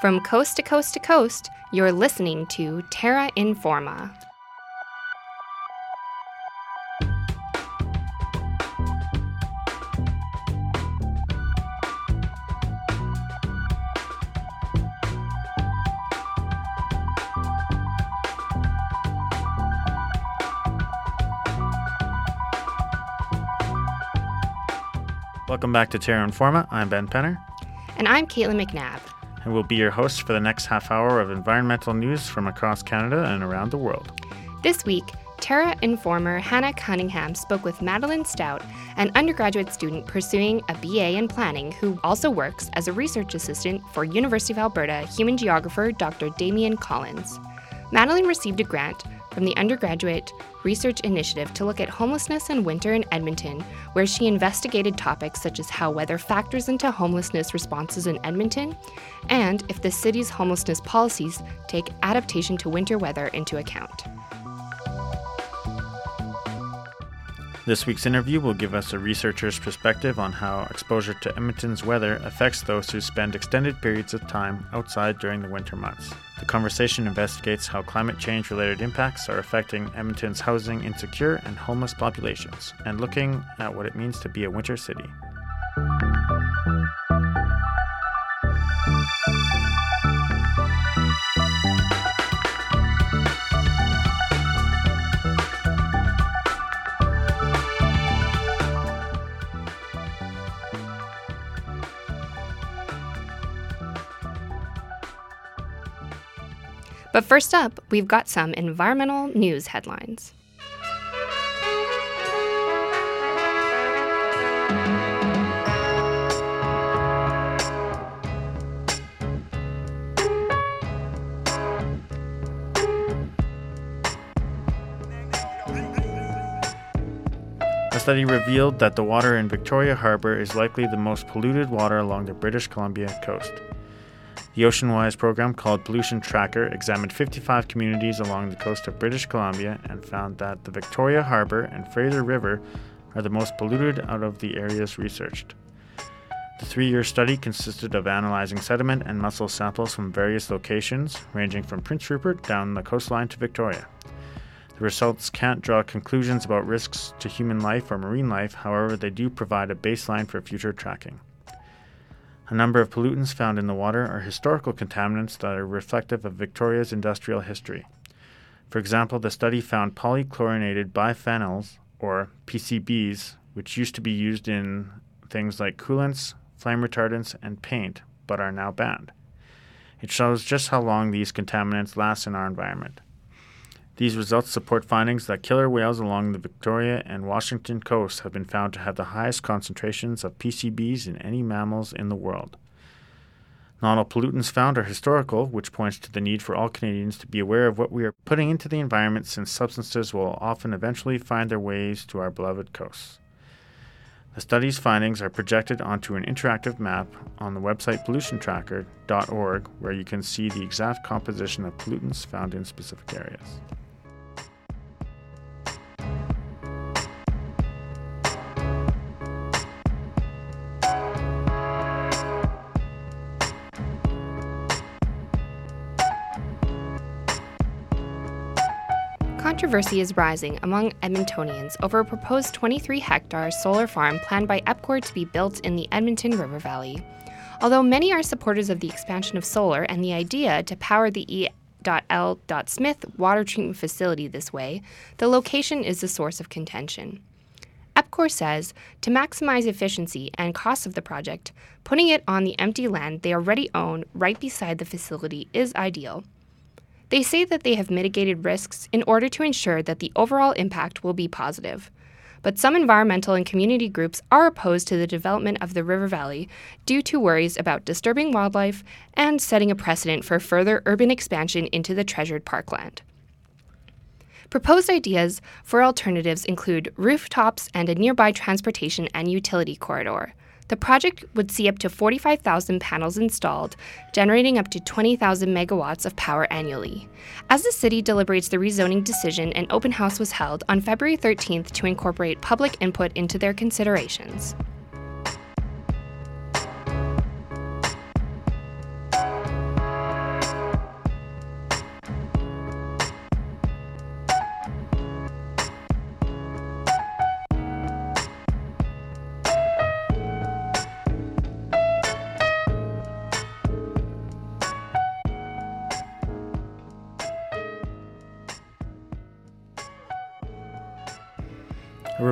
From coast to coast to coast, you're listening to Terra Informa. Welcome back to Terra Informa. I'm Ben Penner. And I'm Caitlin McNabb. And we'll be your host for the next half hour of environmental news from across Canada and around the world. This week, Terra Informer Hannah Cunningham spoke with Madeline Stout, an undergraduate student pursuing a BA in planning who also works as a research assistant for University of Alberta human geographer Dr. Damian Collins. Madeline received a grant from the Undergraduate Research Initiative to look at homelessness and winter in Edmonton, where she investigated topics such as how weather factors into homelessness responses in Edmonton, and if the city's homelessness policies take adaptation to winter weather into account. This week's interview will give us a researcher's perspective on how exposure to Edmonton's weather affects those who spend extended periods of time outside during the winter months. The conversation investigates how climate change related impacts are affecting Edmonton's housing insecure and homeless populations, and looking at what it means to be a winter city. But first up, we've got some environmental news headlines. A study revealed that the water in Victoria Harbour is likely the most polluted water along the British Columbia coast. The OceanWise program called Pollution Tracker examined 55 communities along the coast of British Columbia and found that the Victoria Harbour and Fraser River are the most polluted out of the areas researched. The three year study consisted of analyzing sediment and mussel samples from various locations, ranging from Prince Rupert down the coastline to Victoria. The results can't draw conclusions about risks to human life or marine life, however, they do provide a baseline for future tracking. A number of pollutants found in the water are historical contaminants that are reflective of Victoria's industrial history. For example, the study found polychlorinated biphenyls, or PCBs, which used to be used in things like coolants, flame retardants, and paint, but are now banned. It shows just how long these contaminants last in our environment. These results support findings that killer whales along the Victoria and Washington coasts have been found to have the highest concentrations of PCBs in any mammals in the world. Not all pollutants found are historical, which points to the need for all Canadians to be aware of what we are putting into the environment since substances will often eventually find their ways to our beloved coasts. The study's findings are projected onto an interactive map on the website pollutiontracker.org, where you can see the exact composition of pollutants found in specific areas. Controversy is rising among Edmontonians over a proposed 23 hectare solar farm planned by EPCOR to be built in the Edmonton River Valley. Although many are supporters of the expansion of solar and the idea to power the E.L. Smith water treatment facility this way, the location is the source of contention. EPCOR says to maximize efficiency and cost of the project, putting it on the empty land they already own right beside the facility is ideal. They say that they have mitigated risks in order to ensure that the overall impact will be positive. But some environmental and community groups are opposed to the development of the river valley due to worries about disturbing wildlife and setting a precedent for further urban expansion into the treasured parkland. Proposed ideas for alternatives include rooftops and a nearby transportation and utility corridor. The project would see up to 45,000 panels installed, generating up to 20,000 megawatts of power annually. As the city deliberates the rezoning decision, an open house was held on February 13th to incorporate public input into their considerations.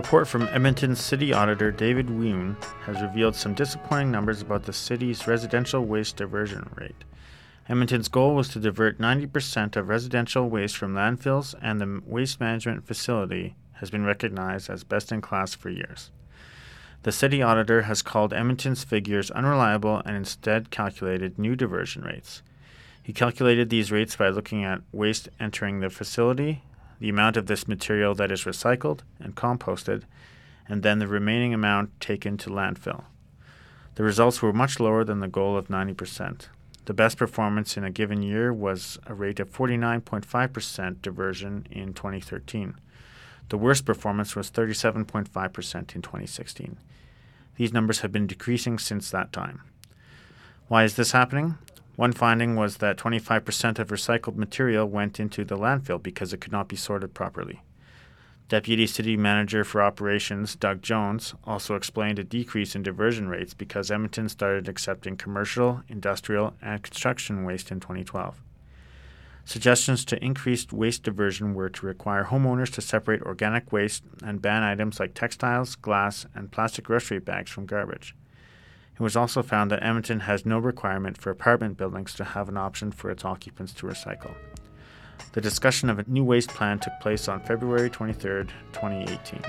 Report from Edmonton's city auditor David Wiun has revealed some disappointing numbers about the city's residential waste diversion rate. Edmonton's goal was to divert 90% of residential waste from landfills, and the waste management facility has been recognized as best in class for years. The city auditor has called Edmonton's figures unreliable and instead calculated new diversion rates. He calculated these rates by looking at waste entering the facility, the amount of this material that is recycled and composted, and then the remaining amount taken to landfill. The results were much lower than the goal of 90%. The best performance in a given year was a rate of 49.5% diversion in 2013. The worst performance was 37.5% in 2016. These numbers have been decreasing since that time. Why is this happening? One finding was that 25% of recycled material went into the landfill because it could not be sorted properly. Deputy City Manager for Operations Doug Jones also explained a decrease in diversion rates because Edmonton started accepting commercial, industrial, and construction waste in 2012. Suggestions to increase waste diversion were to require homeowners to separate organic waste and ban items like textiles, glass, and plastic grocery bags from garbage. It was also found that Edmonton has no requirement for apartment buildings to have an option for its occupants to recycle. The discussion of a new waste plan took place on February 23, 2018.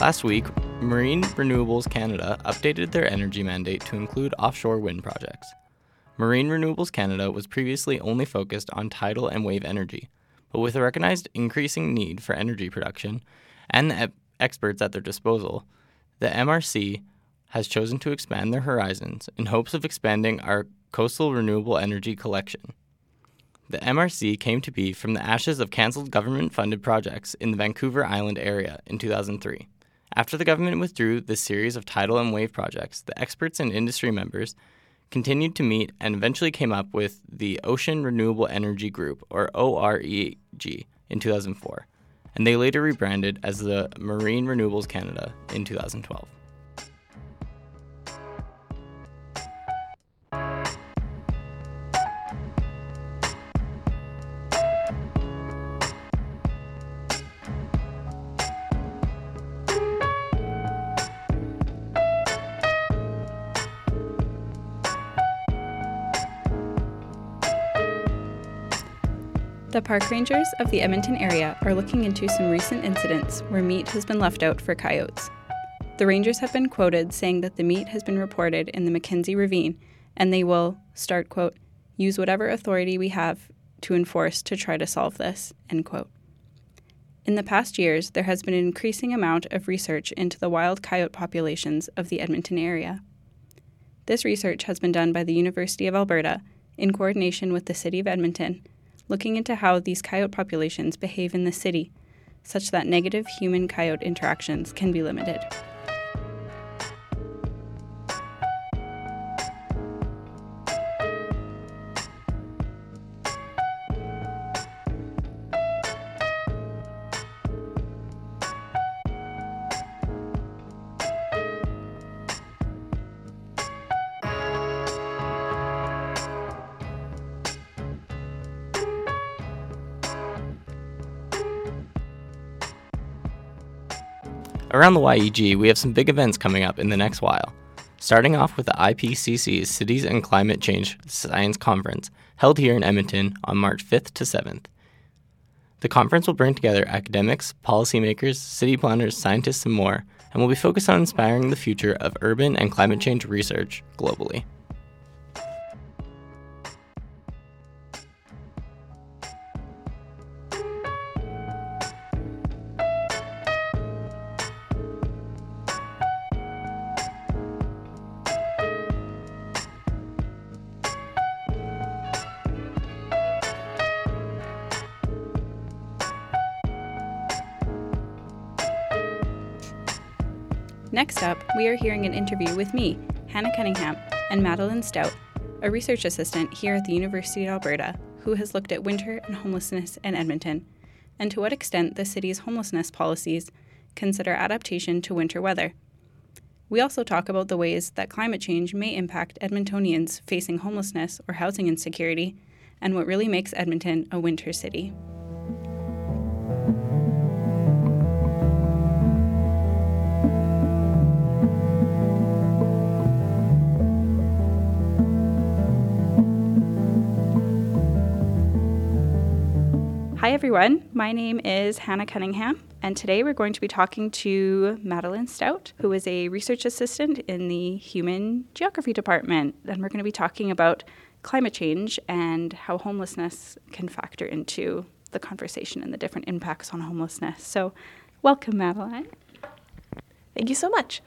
Last week, Marine Renewables Canada updated their energy mandate to include offshore wind projects. Marine Renewables Canada was previously only focused on tidal and wave energy, but with a recognized increasing need for energy production and the experts at their disposal, the MRC has chosen to expand their horizons in hopes of expanding our coastal renewable energy collection. The MRC came to be from the ashes of cancelled government funded projects in the Vancouver Island area in 2003. After the government withdrew this series of tidal and wave projects, the experts and industry members continued to meet and eventually came up with the Ocean Renewable Energy Group, or OREG, in 2004, and they later rebranded as the Marine Renewables Canada in 2012. The park rangers of the Edmonton area are looking into some recent incidents where meat has been left out for coyotes. The rangers have been quoted saying that the meat has been reported in the Mackenzie Ravine and they will, start quote, use whatever authority we have to enforce to try to solve this, end quote. In the past years, there has been an increasing amount of research into the wild coyote populations of the Edmonton area. This research has been done by the University of Alberta in coordination with the City of Edmonton looking into how these coyote populations behave in the city, such that negative human coyote interactions can be limited. Around the YEG, we have some big events coming up in the next while. Starting off with the IPCC's Cities and Climate Change Science Conference, held here in Edmonton on March 5th to 7th. The conference will bring together academics, policymakers, city planners, scientists, and more, and will be focused on inspiring the future of urban and climate change research globally. Next up, we are hearing an interview with me, Hannah Cunningham, and Madeline Stout, a research assistant here at the University of Alberta, who has looked at winter and homelessness in Edmonton, and to what extent the city's homelessness policies consider adaptation to winter weather. We also talk about the ways that climate change may impact Edmontonians facing homelessness or housing insecurity, and what really makes Edmonton a winter city. Hi, everyone. My name is Hannah Cunningham, and today we're going to be talking to Madeline Stout, who is a research assistant in the Human Geography Department. And we're going to be talking about climate change and how homelessness can factor into the conversation and the different impacts on homelessness. So, welcome, Madeline. Thank you so much.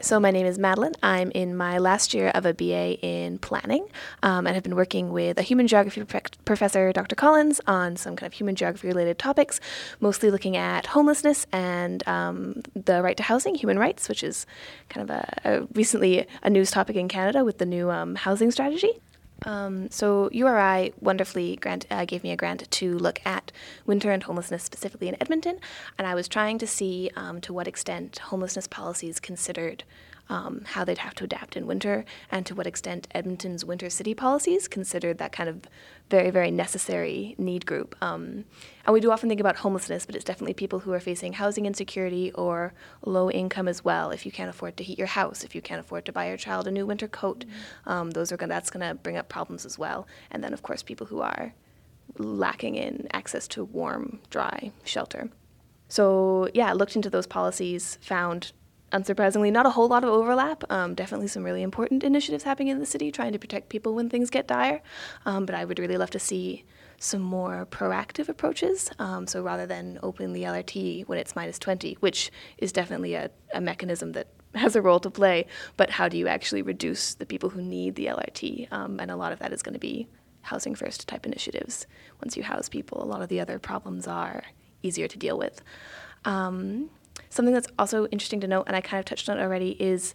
So, my name is Madeline. I'm in my last year of a BA in planning um, and have been working with a human geography professor, Dr. Collins, on some kind of human geography related topics, mostly looking at homelessness and um, the right to housing, human rights, which is kind of a, a recently a news topic in Canada with the new um, housing strategy. Um, so URI wonderfully grant, uh, gave me a grant to look at winter and homelessness specifically in Edmonton, and I was trying to see um, to what extent homelessness policies considered um, how they'd have to adapt in winter, and to what extent Edmonton's winter city policies considered that kind of very, very necessary need group. Um, and we do often think about homelessness, but it's definitely people who are facing housing insecurity or low income as well. If you can't afford to heat your house, if you can't afford to buy your child a new winter coat, um, those are gonna, that's going to bring up problems as well. And then, of course, people who are lacking in access to warm, dry shelter. So, yeah, looked into those policies, found unsurprisingly, not a whole lot of overlap. Um, definitely some really important initiatives happening in the city trying to protect people when things get dire. Um, but I would really love to see some more proactive approaches. Um, so rather than opening the LRT when it's minus 20, which is definitely a, a mechanism that has a role to play, but how do you actually reduce the people who need the LRT? Um, and a lot of that is going to be housing first type initiatives. Once you house people, a lot of the other problems are easier to deal with. Um, Something that's also interesting to note, and I kind of touched on already, is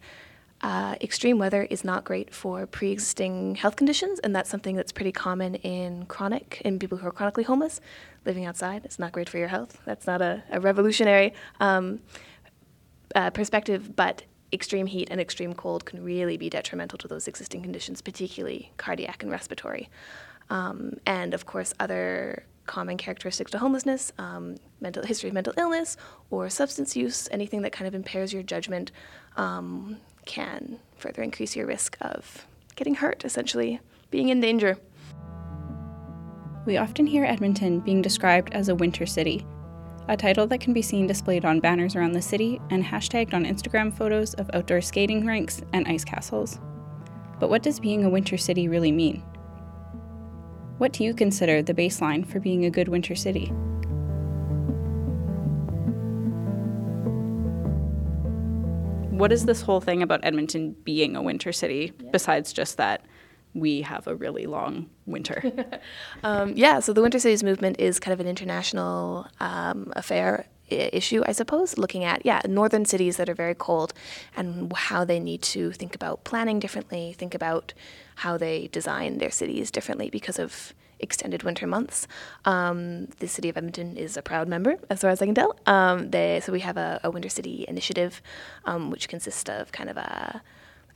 uh, extreme weather is not great for pre-existing health conditions, and that's something that's pretty common in chronic in people who are chronically homeless. Living outside is not great for your health. That's not a, a revolutionary um, uh, perspective, but extreme heat and extreme cold can really be detrimental to those existing conditions, particularly cardiac and respiratory. Um, and of course, other common characteristics to homelessness, um, mental history of mental illness, or substance use, anything that kind of impairs your judgment, um, can further increase your risk of getting hurt, essentially, being in danger. We often hear Edmonton being described as a winter city, a title that can be seen displayed on banners around the city and hashtagged on Instagram photos of outdoor skating rinks and ice castles. But what does being a winter city really mean? What do you consider the baseline for being a good winter city? What is this whole thing about Edmonton being a winter city yeah. besides just that we have a really long winter? um, yeah, so the Winter Cities movement is kind of an international um, affair issue, I suppose, looking at, yeah, northern cities that are very cold and how they need to think about planning differently, think about how they design their cities differently because of extended winter months. Um, the city of Edmonton is a proud member, as far as I can tell. Um, they, so we have a, a Winter City initiative, um, which consists of kind of a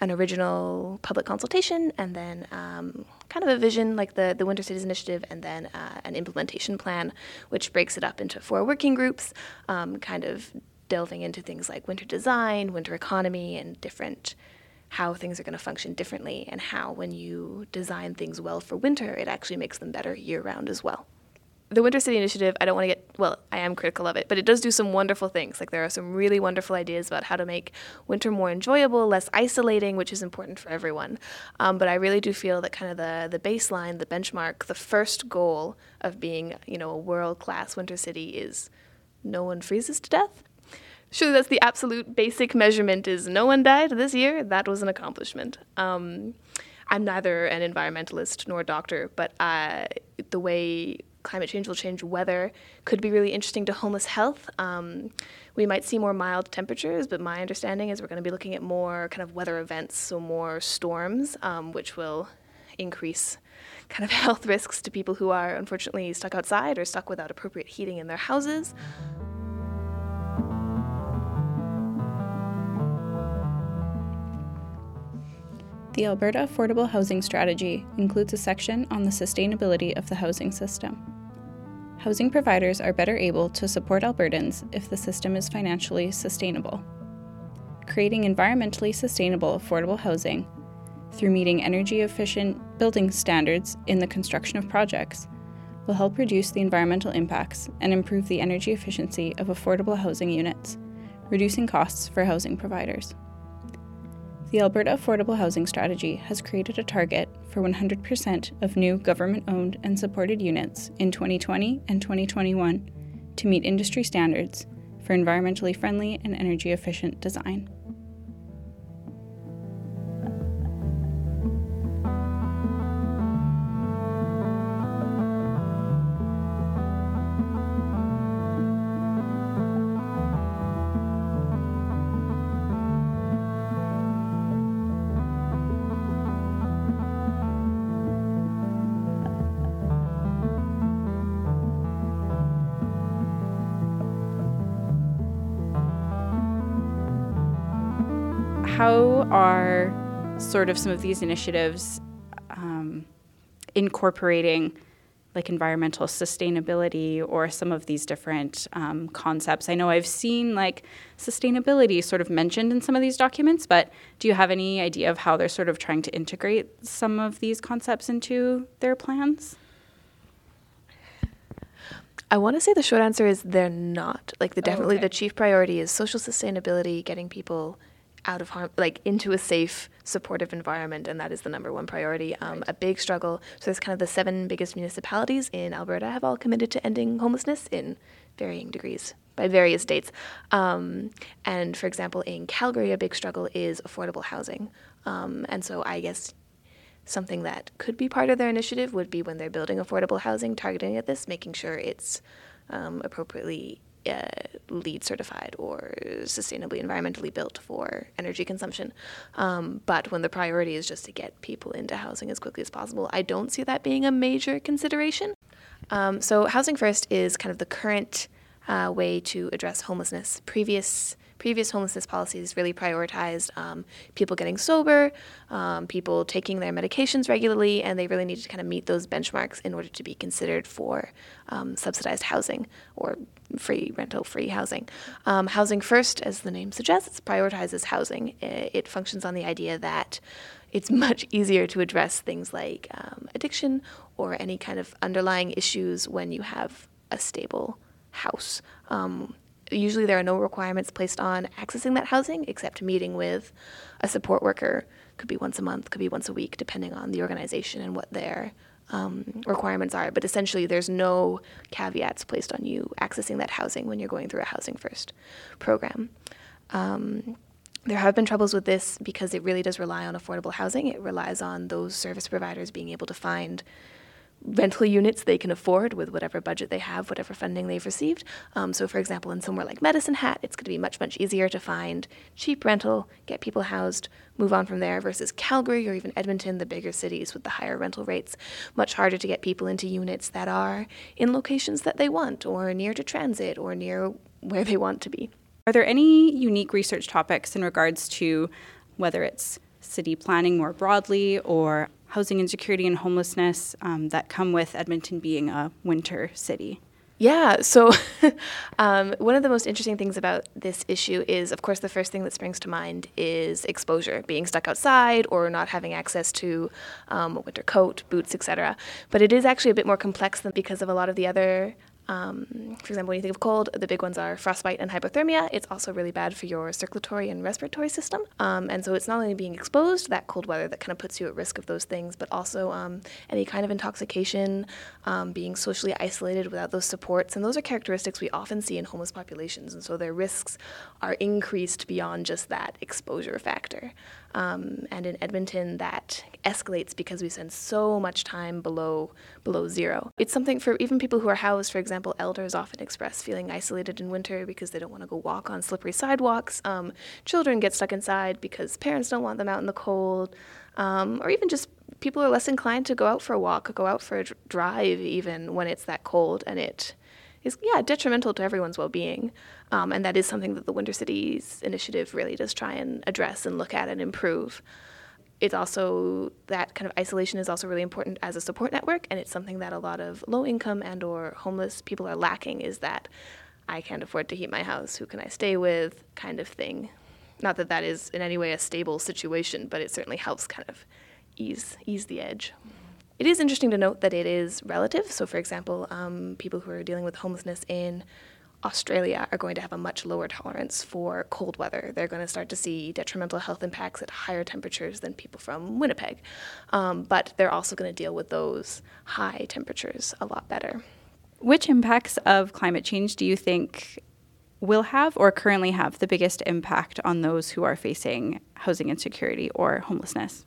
an original public consultation and then um, kind of a vision like the, the Winter Cities Initiative and then uh, an implementation plan, which breaks it up into four working groups, um, kind of delving into things like winter design, winter economy, and different how things are going to function differently and how when you design things well for winter, it actually makes them better year round as well. The Winter City Initiative, I don't want to get, well, I am critical of it, but it does do some wonderful things. Like there are some really wonderful ideas about how to make winter more enjoyable, less isolating, which is important for everyone. Um, but I really do feel that kind of the, the baseline, the benchmark, the first goal of being, you know, a world class winter city is no one freezes to death. Surely that's the absolute basic measurement is no one died this year. That was an accomplishment. Um, I'm neither an environmentalist nor a doctor, but uh, the way climate change will change weather could be really interesting to homeless health. Um, we might see more mild temperatures, but my understanding is we're going to be looking at more kind of weather events, so more storms, um, which will increase kind of health risks to people who are unfortunately stuck outside or stuck without appropriate heating in their houses. The Alberta Affordable Housing Strategy includes a section on the sustainability of the housing system. Housing providers are better able to support Albertans if the system is financially sustainable. Creating environmentally sustainable affordable housing through meeting energy efficient building standards in the construction of projects will help reduce the environmental impacts and improve the energy efficiency of affordable housing units, reducing costs for housing providers. The Alberta Affordable Housing Strategy has created a target for 100% of new government owned and supported units in 2020 and 2021 to meet industry standards for environmentally friendly and energy efficient design. How are sort of some of these initiatives um, incorporating like environmental sustainability or some of these different um, concepts. I know I've seen like sustainability sort of mentioned in some of these documents, but do you have any idea of how they're sort of trying to integrate some of these concepts into their plans? I want to say the short answer is they're not. Like the Oh, definitely okay. the chief priority is social sustainability, getting people out of harm, like into a safe, supportive environment, and that is the number one priority. Um, A big struggle. So there's kind of the seven biggest municipalities in Alberta have all committed to ending homelessness in varying degrees by various dates. Um, and for example, in Calgary, a big struggle is affordable housing. Um, and so I guess something that could be part of their initiative would be when they're building affordable housing, targeting at this, making sure it's um, appropriately uh, LEED certified or sustainably environmentally built for energy consumption. Um, but when the priority is just to get people into housing as quickly as possible, I don't see that being a major consideration. Um, so, Housing First is kind of the current uh, way to address homelessness. Previous previous homelessness policies really prioritized um, people getting sober, um, people taking their medications regularly, and they really needed to kind of meet those benchmarks in order to be considered for um, subsidized housing or free rental free housing. Um, housing First, as the name suggests, prioritizes housing. I- It functions on the idea that it's much easier to address things like um, addiction or any kind of underlying issues when you have a stable house. Um, usually, there are no requirements placed on accessing that housing except meeting with a support worker. Could be once a month, could be once a week, depending on the organization and what their um, requirements are. But essentially, there's no caveats placed on you accessing that housing when you're going through a Housing First program. Um, there have been troubles with this because it really does rely on affordable housing. It relies on those service providers being able to find rental units they can afford with whatever budget they have, whatever funding they've received. Um, so, for example, in somewhere like Medicine Hat, it's going to be much, much easier to find cheap rental, get people housed, move on from there, versus Calgary or even Edmonton, the bigger cities with the higher rental rates. Much harder to get people into units that are in locations that they want, or near to transit, or near where they want to be. Are there any unique research topics in regards to whether it's city planning more broadly or housing insecurity and homelessness um, that come with Edmonton being a winter city? Yeah, so um, one of the most interesting things about this issue is, of course, the first thing that springs to mind is exposure, being stuck outside or not having access to um, a winter coat, boots, etc. But it is actually a bit more complex than because of a lot of the other. Um, for example, when you think of cold, the big ones are frostbite and hypothermia. It's also really bad for your circulatory and respiratory system. Um, and so it's not only being exposed to that cold weather that kind of puts you at risk of those things, but also um, any kind of intoxication, um, being socially isolated without those supports. And those are characteristics we often see in homeless populations. And so their risks are increased beyond just that exposure factor. Um, and in Edmonton, that escalates because we spend so much time below below zero. It's something for even people who are housed. For example, elders often express feeling isolated in winter because they don't want to go walk on slippery sidewalks. Um, children get stuck inside because parents don't want them out in the cold, um, or even just people are less inclined to go out for a walk, go out for a drive, even when it's that cold and it is yeah detrimental to everyone's well-being. Um, and that is something that the winter cities initiative really does try and address and look at and improve it's also that kind of isolation is also really important as a support network, and it's something that a lot of low income and or homeless people are lacking. Is that I can't afford to heat my house. Who can I stay with? Kind of thing. Not that that is in any way a stable situation, but it certainly helps kind of ease ease the edge. It is interesting to note that it is relative. So, for example, um, people who are dealing with homelessness in Australia are going to have a much lower tolerance for cold weather. They're going to start to see detrimental health impacts at higher temperatures than people from Winnipeg. Um, but they're also going to deal with those high temperatures a lot better. Which impacts of climate change do you think will have or currently have the biggest impact on those who are facing housing insecurity or homelessness?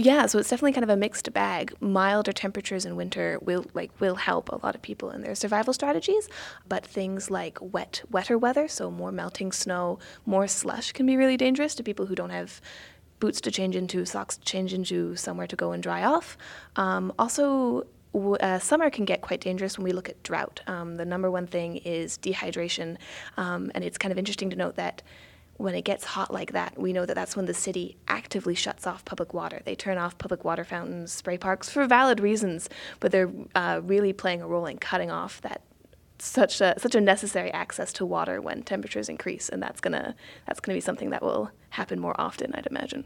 Yeah, so it's definitely kind of a mixed bag. Milder temperatures in winter will like will help a lot of people in their survival strategies, but things like wet wetter weather, so more melting snow, more slush can be really dangerous to people who don't have boots to change into, socks to change into, somewhere to go and dry off. Um, also, uh, summer can get quite dangerous when we look at drought. Um, the number one thing is dehydration, um, and it's kind of interesting to note that when it gets hot like that, we know that that's when the city actively shuts off public water. They turn off public water fountains, spray parks for valid reasons, but they're uh, really playing a role in cutting off that such a such a necessary access to water when temperatures increase, and that's gonna that's gonna be something that will happen more often, I'd imagine.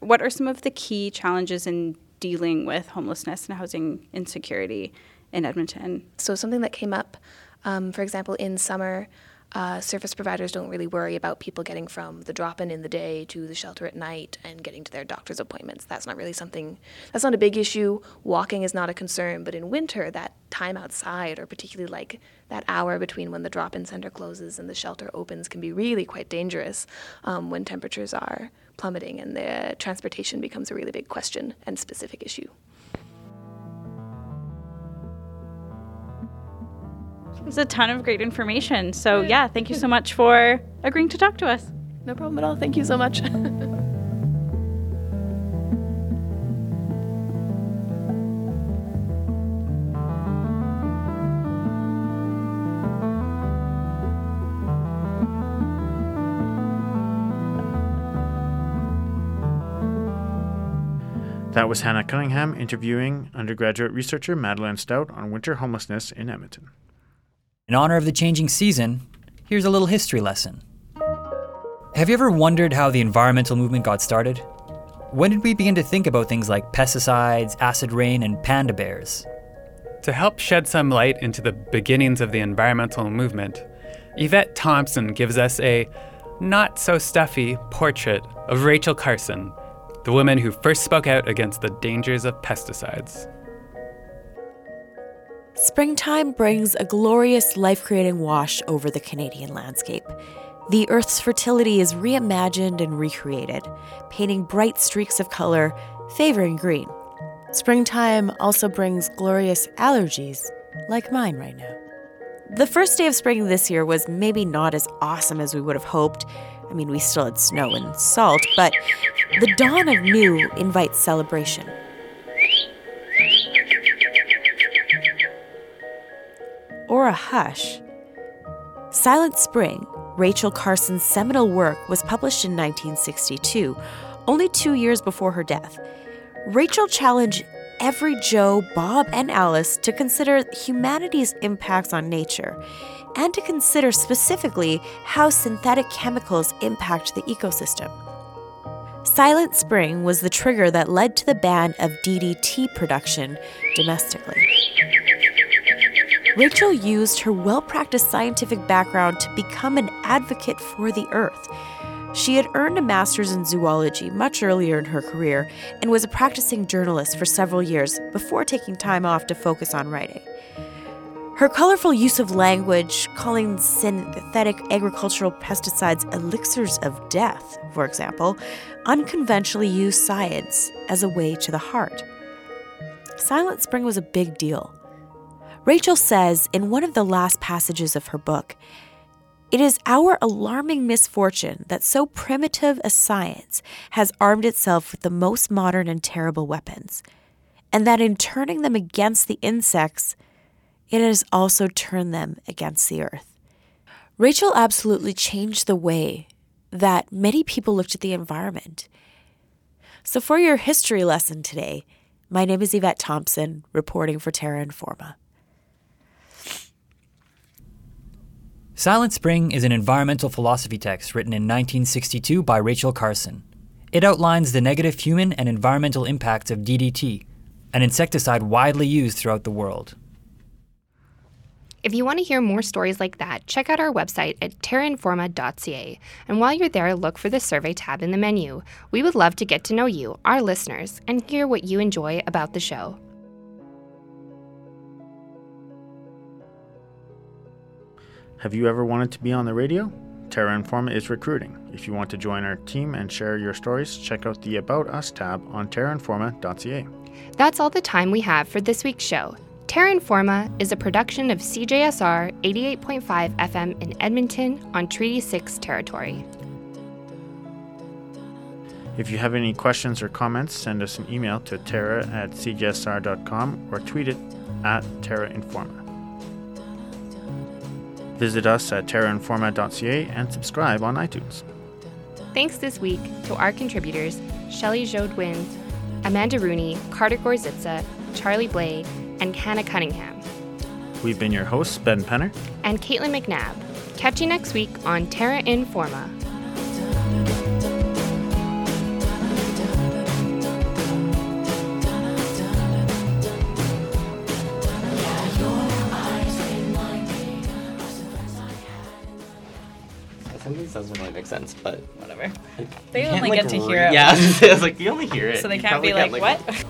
What are some of the key challenges in dealing with homelessness and housing insecurity in Edmonton? So something that came up, um, for example, in summer uh, service providers don't really worry about people getting from the drop in in the day to the shelter at night and getting to their doctor's appointments. That's not really something, that's not a big issue. Walking is not a concern, but in winter, that time outside, or particularly like that hour between when the drop in center closes and the shelter opens, can be really quite dangerous um, when temperatures are plummeting and the transportation becomes a really big question and specific issue. It's a ton of great information. So, yeah, thank you so much for agreeing to talk to us. No problem at all. Thank you so much. That was Hannah Cunningham interviewing undergraduate researcher Madeline Stout on winter homelessness in Edmonton. In honor of the changing season, here's a little history lesson. Have you ever wondered how the environmental movement got started? When did we begin to think about things like pesticides, acid rain, and panda bears? To help shed some light into the beginnings of the environmental movement, Yvette Thompson gives us a not so stuffy portrait of Rachel Carson, the woman who first spoke out against the dangers of pesticides. Springtime brings a glorious life creating wash over the Canadian landscape. The Earth's fertility is reimagined and recreated, painting bright streaks of color, favoring green. Springtime also brings glorious allergies, like mine right now. The first day of spring this year was maybe not as awesome as we would have hoped. I mean, we still had snow and salt, but the dawn of new invites celebration. Or a hush. Silent Spring, Rachel Carson's seminal work, was published in 1962, only two years before her death. Rachel challenged every Joe, Bob, and Alice to consider humanity's impacts on nature and to consider specifically how synthetic chemicals impact the ecosystem. Silent Spring was the trigger that led to the ban of DDT production domestically. Rachel used her well practiced scientific background to become an advocate for the earth. She had earned a master's in zoology much earlier in her career and was a practicing journalist for several years before taking time off to focus on writing. Her colorful use of language, calling synthetic agricultural pesticides elixirs of death, for example, unconventionally used science as a way to the heart. Silent Spring was a big deal. Rachel says in one of the last passages of her book It is our alarming misfortune that so primitive a science has armed itself with the most modern and terrible weapons, and that in turning them against the insects, it has also turned them against the earth. Rachel absolutely changed the way that many people looked at the environment. So, for your history lesson today, my name is Yvette Thompson, reporting for Terra Informa. Silent Spring is an environmental philosophy text written in 1962 by Rachel Carson. It outlines the negative human and environmental impacts of DDT, an insecticide widely used throughout the world. If you want to hear more stories like that, check out our website at terrainforma.ca. And while you're there, look for the survey tab in the menu. We would love to get to know you, our listeners, and hear what you enjoy about the show. Have you ever wanted to be on the radio? Terra Informa is recruiting. If you want to join our team and share your stories, check out the About Us tab on terrainforma.ca. That's all the time we have for this week's show. Terra Informa is a production of CJSR 88.5 FM in Edmonton on Treaty 6 territory. If you have any questions or comments, send us an email to terra at cjsr.com or tweet it at terrainforma. Visit us at terrainforma.ca and subscribe on iTunes. Thanks this week to our contributors Shelley Jodwin, Amanda Rooney, Carter Gorzitza, Charlie Blay, and Hannah Cunningham, We've been your hosts, Ben Penner. and Caitlin McNabb. Catch you next week on Terra Informa. Some of these doesn't really make sense, but Whatever. They can't, only like, get to hear it Yeah, once. I was like you only hear it. So they can't be probably like, what?